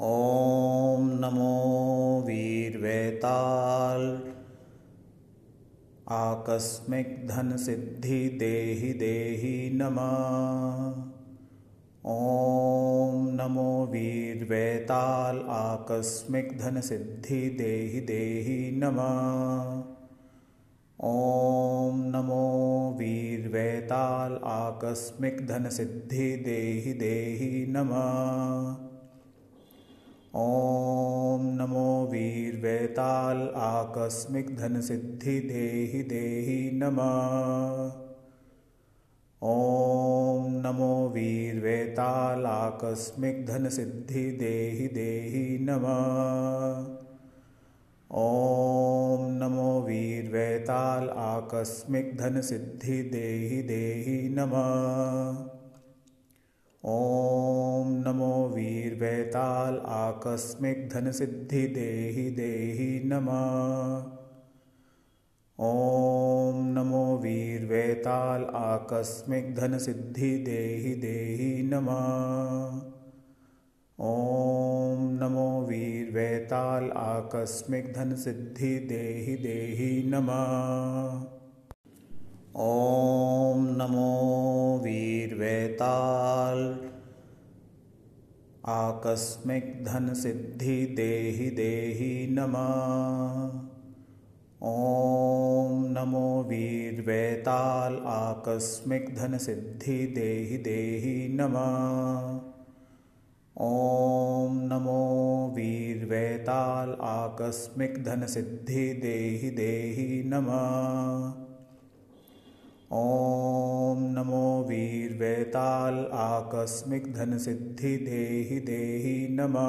ॐ नमो वीर्वेताल। आकस्मिक धन सिद्धि देहि देहि नमः। ॐ नमो वीर्वेताल। आकस्मिक धन सिद्धि देहि देहि नमः। ॐ नमो वीर्वेताल। आकस्मिक धन सिद्धि देहि देहि नमः ॐ नमो वीर्वेताल आकस्मिक धन सिद्धि देहि देहि नमः। ॐ नमो वीर्वेताल आकस्मिक धन सिद्धि देहि देहि नमः। ॐ नमो वीर्वेताल आकस्मिक धन सिद्धि देहि देहि नमः ॐ नमो वीर्वेताल आकस्मिक धन सिद्धि देहि देहि नमः। ॐ नमो वीर्वेताल आकस्मिक धन सिद्धि देहि देहि नमः। ॐ नमो वीर्वेताल आकस्मिक धन सिद्धि देहि देहि नमः। ॐ नमो वीर्वेताल आकस्मिक धन सिद्धि देहि देहि नमः ॐ नमो वीर्वेताल आकस्मिक धन सिद्धि देहि देहि नमः ॐ नमो वीर्वेताल आकस्मिक धन सिद्धि देहि देहि नमः ॐ नमो वीर्वेताल आकस्मिक धन सिद्धि देहि देहि नमः।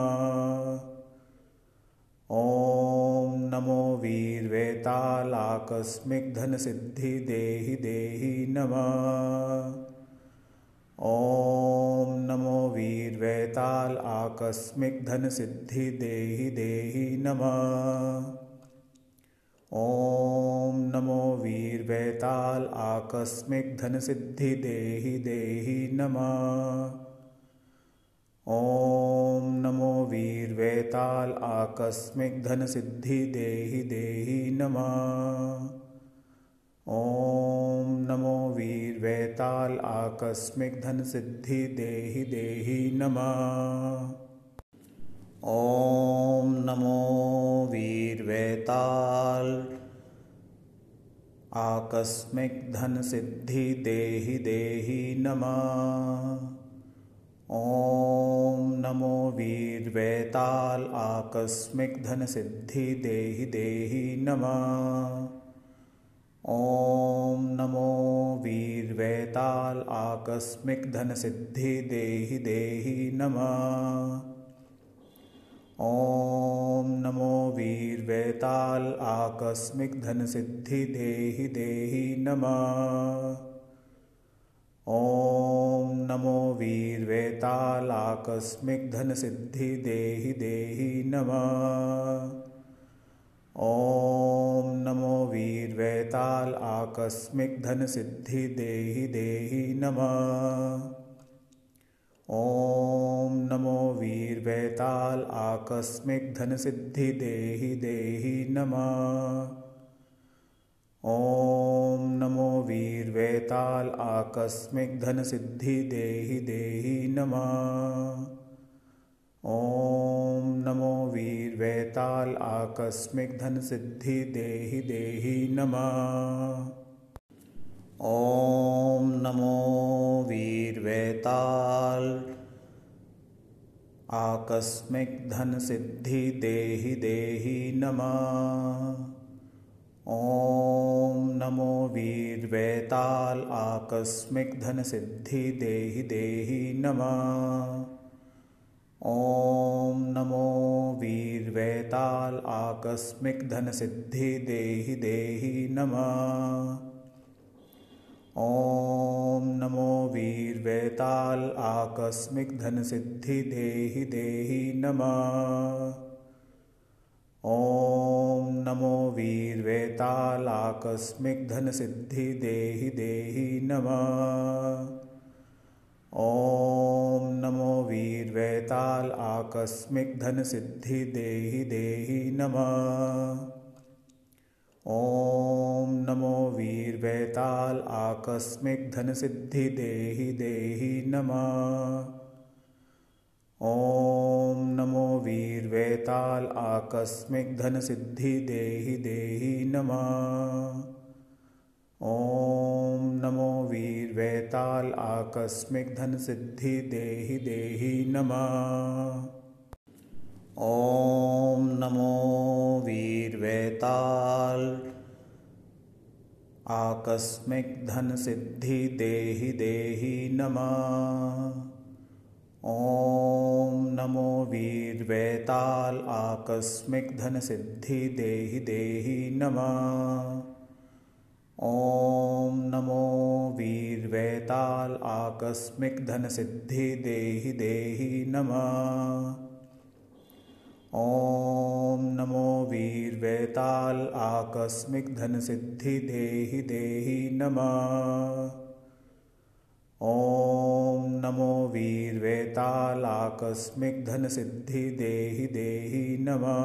ॐ नमो वीर्वेताल आकस्मिक धन सिद्धि देहि देहि नमः। ॐ नमो वीर्वेताल आकस्मिक धन सिद्धि देहि देहि नमः ॐ नमो वीर्वेताल आकस्मिक धन सिद्धि देहि देहि नमः। ॐ नमो वीर्वेताल आकस्मिक धन सिद्धि देहि देहि नमः। ॐ नमो वीर्वेताल आकस्मिक धन सिद्धि देहि देहि नमः। ॐ नमो वीर्वेताल। आकस्मिक धन सिद्धि देहि देहि नमः। ॐ नमो वीर्वेताल। आकस्मिक धन सिद्धि देहि देहि नमः। ॐ नमो वीर्वेताल। आकस्मिक धन सिद्धि देहि देहि नमः ॐ नमो वीर्वेताल आकस्मिक धन सिद्धि देहि देहि नमः। ॐ नमो वीर्वेताल आकस्मिक धन सिद्धि देहि देहि नमः। ॐ नमो वीर्वेताल आकस्मिक धन सिद्धि देहि देहि नमः ॐ नमो वीर्वेताल आकस्मिक धन सिद्धि देहि देहि नमः। ॐ नमो वीर्वेताल आकस्मिक धन सिद्धि देहि देहि नमः। ॐ नमो वीर्वेताल आकस्मिक धन सिद्धि देहि देहि नमः। ॐ नमो वीर्वेताल आकस्मिक धन सिद्धि देहि देहि नमः। ॐ नमो वीर्वेताल आकस्मिक धन सिद्धि देहि देहि नमः। ॐ नमो वीर्वेताल आकस्मिक धन सिद्धि देहि देहि नमः। ॐ नमो वीर्वेताल आकस्मिक धन सिद्धि देहि देहि नमः। ॐ नमो वीर्वेताल आकस्मिक धन सिद्धि देहि देहि नमः। ॐ नमो वीर्वेताल आकस्मिक धन सिद्धि देहि देहि नमः। ॐ नमो वीर्वेताल आकस्मिक धन सिद्धि देहि देहि नमः। ॐ नमो वीर्वेताल आकस्मिक धन सिद्धि देहि देहि नमः। ॐ नमो वीर्वेताल आकस्मिक धन सिद्धि देहि देहि नमः। ॐ नमो वीर्वेताल। आकस्मिक धन सिद्धि देहि देहि नमः। ॐ नमो वीर्वेताल। आकस्मिक धन सिद्धि देहि देहि नमः। ॐ नमो वीर्वेताल। आकस्मिक धन सिद्धि देहि देहि नमः ॐ नमो वीर्वेताल आकस्मिक धन सिद्धि देहि देहि नमः। ॐ नमो वीर्वेताल आकस्मिक धन सिद्धि देहि देहि नमः।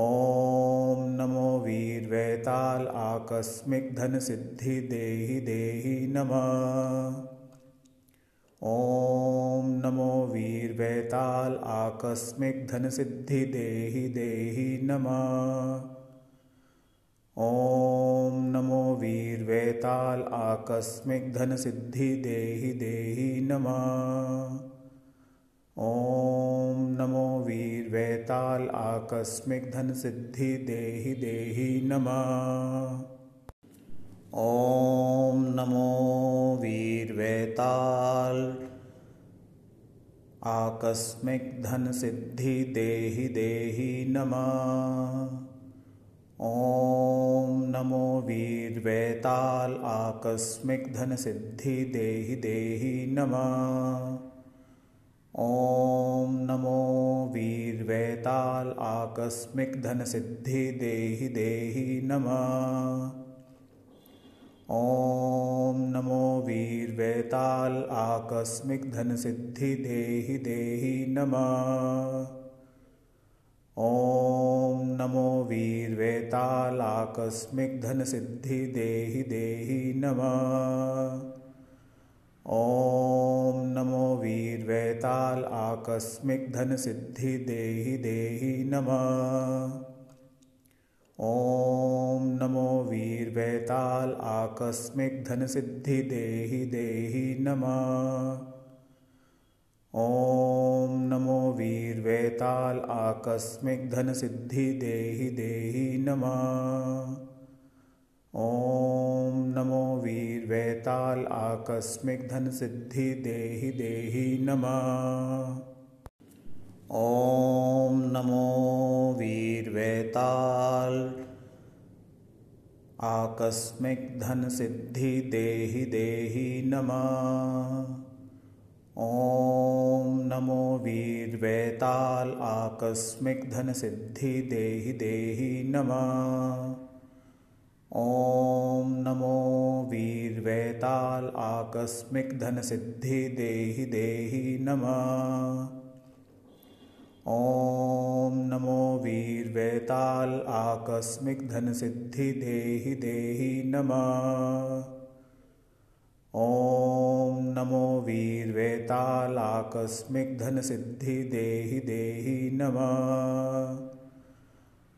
ॐ नमो वीर्वेताल आकस्मिक धन सिद्धि देहि देहि नमः ॐ नमो वीर्वेताल आकस्मिक धन सिद्धि देहि देहि नमः। ॐ नमो वीर्वेताल आकस्मिक धन सिद्धि देहि देहि नमः। ॐ नमो वीर्वेताल आकस्मिक धन सिद्धि देहि देहि नमः। ॐ नमो वीर्वेताल। आकस्मिक धन सिद्धि देहि देहि नमः। ॐ नमो वीर्वेताल। आकस्मिक धन सिद्धि देहि देहि नमः। ॐ नमो वीर्वेताल। आकस्मिक धन सिद्धि देहि देहि नमः ॐ नमो वीर्वेताल आकस्मिक धन सिद्धि देहि देहि नमः। ॐ नमो वीर्वेताल आकस्मिक धन सिद्धि देहि देहि नमः। ॐ नमो वीर्वेताल आकस्मिक धन सिद्धि देहि देहि नमः। ॐ नमो वीर्वेताल आकस्मिक धन सिद्धि देहि देहि नमः। ॐ नमो वीर्वेताल आकस्मिक धन सिद्धि देहि देहि नमः। ॐ नमो वीर्वेताल आकस्मिक धन सिद्धि देहि देहि नमः। ॐ नमो वीर्वेताल आकस्मिक धन सिद्धि देहि देहि नमः। ॐ नमो वीर्वेताल आकस्मिक धन सिद्धि देहि देहि नमः। ॐ नमो वीर्वेताल आकस्मिक धन सिद्धि देहि देहि नमः। ॐ नमो वीर्वेताल आकस्मिक धन सिद्धि देहि देहि नमः। ॐ नमो वीर्वेताल आकस्मिक धन सिद्धि देहि देहि नमः।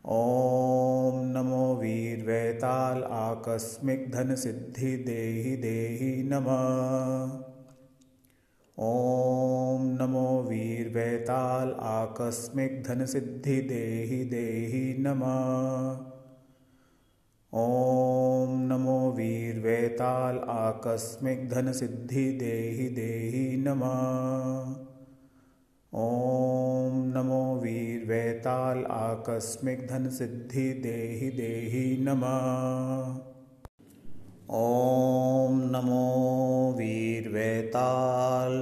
ॐ नमो वीर्वेताल आकस्मिक धन सिद्धि देहि देहि नमः ॐ नमो वीर्वेताल आकस्मिक धन सिद्धि देहि देहि नमः। ॐ नमो वीर्वेताल आकस्मिक धन सिद्धि देहि देहि नमः। ॐ नमो वीर्वेताल आकस्मिक धन सिद्धि देहि देहि नमः। ॐ नमो वीर्वेताल।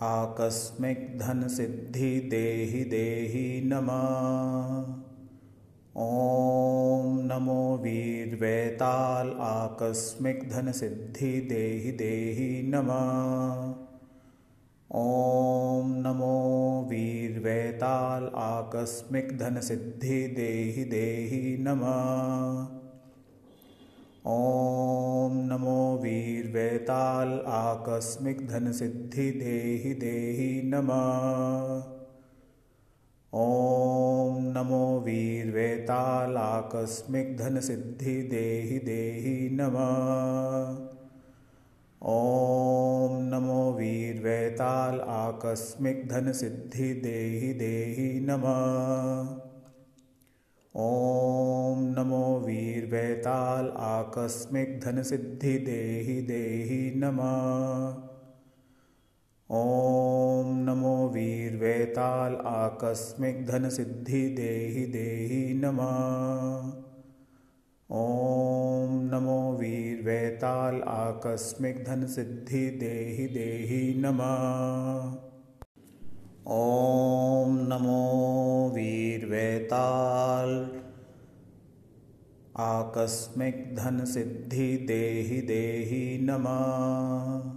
आकस्मिक धन सिद्धि देहि देहि नमः। ॐ नमो वीर्वेताल। आकस्मिक धन सिद्धि देहि देहि नमः। ॐ नमो वीर्वेताल। आकस्मिक धन सिद्धि देहि देहि नमः ॐ नमो वीर्वेताल आकस्मिक धन सिद्धि देहि देहि नमः। ॐ नमो वीर्वेतालाकस्मिक धन सिद्धि देहि देहि नमः। ॐ नमो वीर्वेताल आकस्मिक धन सिद्धि देहि देहि नमः ॐ नमो वीर्वेताल आकस्मिक धन सिद्धि देहि देहि नमः। ॐ नमो वीर्वेताल आकस्मिक धन सिद्धि देहि देहि नमः। ॐ नमो वीर्वेताल आकस्मिक धन सिद्धि देहि देहि नमः। ॐ नमो वीर्वेताल। आकस्मिक धन सिद्धि देहि देहि नमः।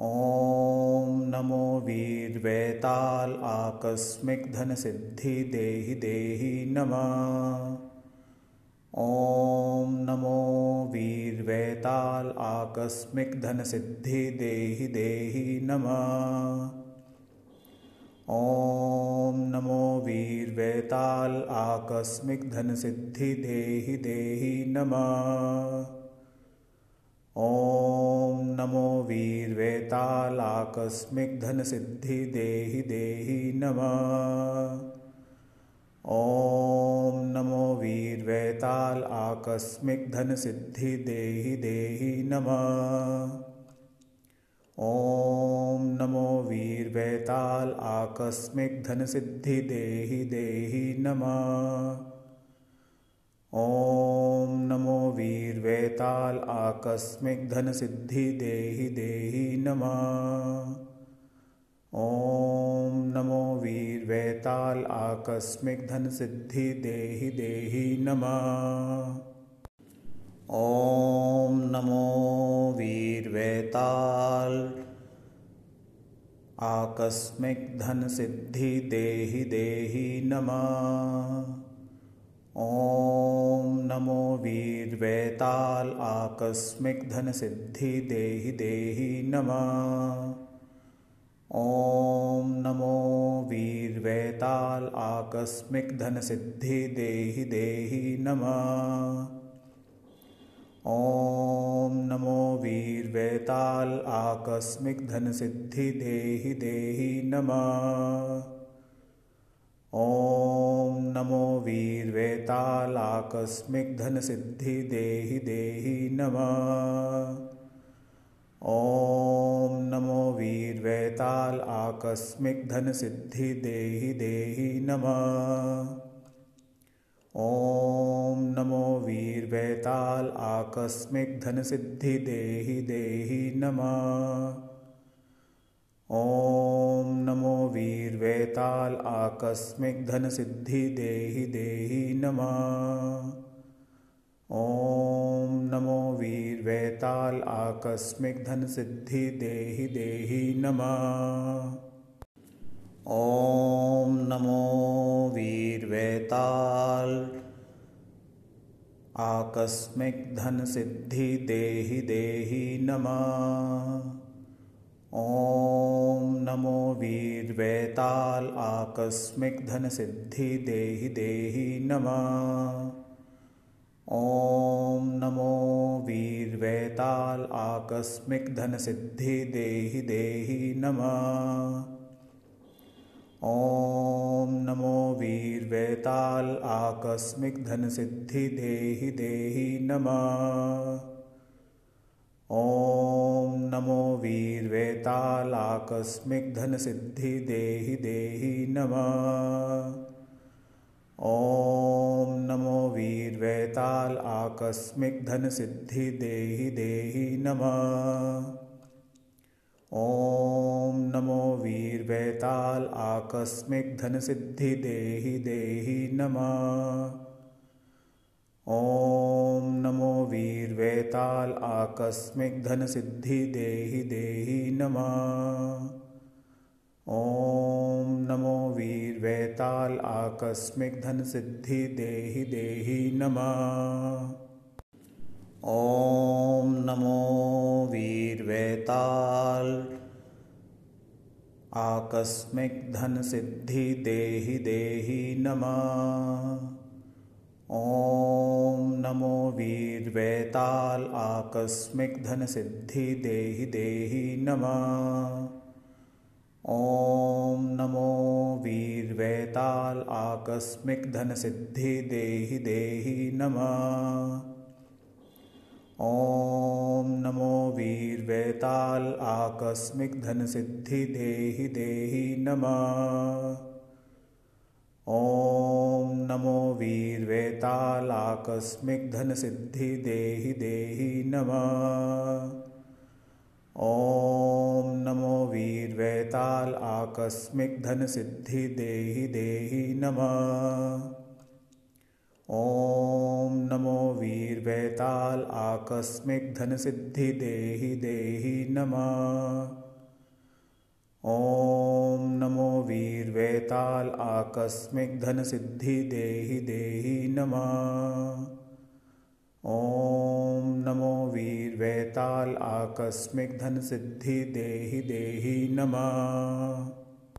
ॐ नमो वीर्वेताल। आकस्मिक धन सिद्धि देहि देहि नमः। ॐ नमो वीर्वेताल। आकस्मिक धन सिद्धि देहि देहि नमः ॐ नमो वीर्वेताल आकस्मिक धन सिद्धि देहि देहि नमः। ॐ नमो वीर्वेतालाकस्मिक धन सिद्धि देहि देहि नमः। ॐ नमो वीर्वेताल आकस्मिक धन सिद्धि देहि देहि नमः ॐ नमो वीर्वेताल आकस्मिक धन सिद्धि देहि देहि नमः। ॐ नमो वीर्वेताल आकस्मिक धन सिद्धि देहि देहि नमः। ॐ नमो वीर्वेताल आकस्मिक धन सिद्धि देहि देहि नमः। ॐ नमो वीर्वेताल। आकस्मिक धन सिद्धि देहि देहि नमः। ॐ नमो वीर्वेताल। आकस्मिक धन सिद्धि देहि देहि नमः। ॐ नमो वीर्वेताल। आकस्मिक धन सिद्धि देहि देहि नमः ॐ नमो वीर्वेताल आकस्मिक धन सिद्धि देहि देहि नमः। ॐ नमो वीर्वेतालाकस्मिक धन सिद्धि देहि देहि नमः। ॐ नमो वीर्वेताल आकस्मिक धन सिद्धि देहि देहि नमः ॐ नमो वीर्वेताल आकस्मिक धन सिद्धि देहि देहि नमः। ॐ नमो वीर्वेताल आकस्मिक धन सिद्धि देहि देहि नमः। ॐ नमो वीर्वेताल आकस्मिक धन सिद्धि देहि देहि नमः। ॐ नमो वीर्वेताल। आकस्मिक धन सिद्धि देहि देहि नमः। ॐ नमो वीर्वेताल। आकस्मिक धन सिद्धि देहि देहि नमः। ॐ नमो वीर्वेताल। आकस्मिक धन सिद्धि देहि देहि नमः ॐ नमो वीर्वेताल आकस्मिक धन सिद्धि देहि देहि नमः। ॐ नमो वीर्वेतालाकस्मिक धन सिद्धि देहि देहि नमः। ॐ नमो वीर्वेताल आकस्मिक धन सिद्धि देहि देहि नमः ॐ नमो वीर्वेताल आकस्मिक धन सिद्धि देहि देहि नमः। ॐ नमो वीर्वेताल आकस्मिक धन सिद्धि देहि देहि नमः। ॐ नमो वीर्वेताल आकस्मिक धन सिद्धि देहि देहि नमः। ॐ नमो वीर्वेताल। आकस्मिक धन सिद्धि देहि देहि नमः। ॐ नमो वीर्वेताल। आकस्मिक धन सिद्धि देहि देहि नमः। ॐ नमो वीर्वेताल। आकस्मिक धन सिद्धि देहि देहि नमः ॐ नमो वीर्वेताल आकस्मिक धन सिद्धि देहि देहि नमः। ॐ नमो वीर्वेताल आकस्मिक धन सिद्धि देहि देहि नमः। ॐ नमो वीर्वेताल आकस्मिक धन सिद्धि देहि देहि नमः ॐ नमो वीर्वेताल आकस्मिक धन सिद्धि देहि देहि नमः। ॐ नमो वीर्वेताल आकस्मिक धन सिद्धि देहि देहि नमः। ॐ नमो वीर्वेताल आकस्मिक धन सिद्धि देहि देहि नमः।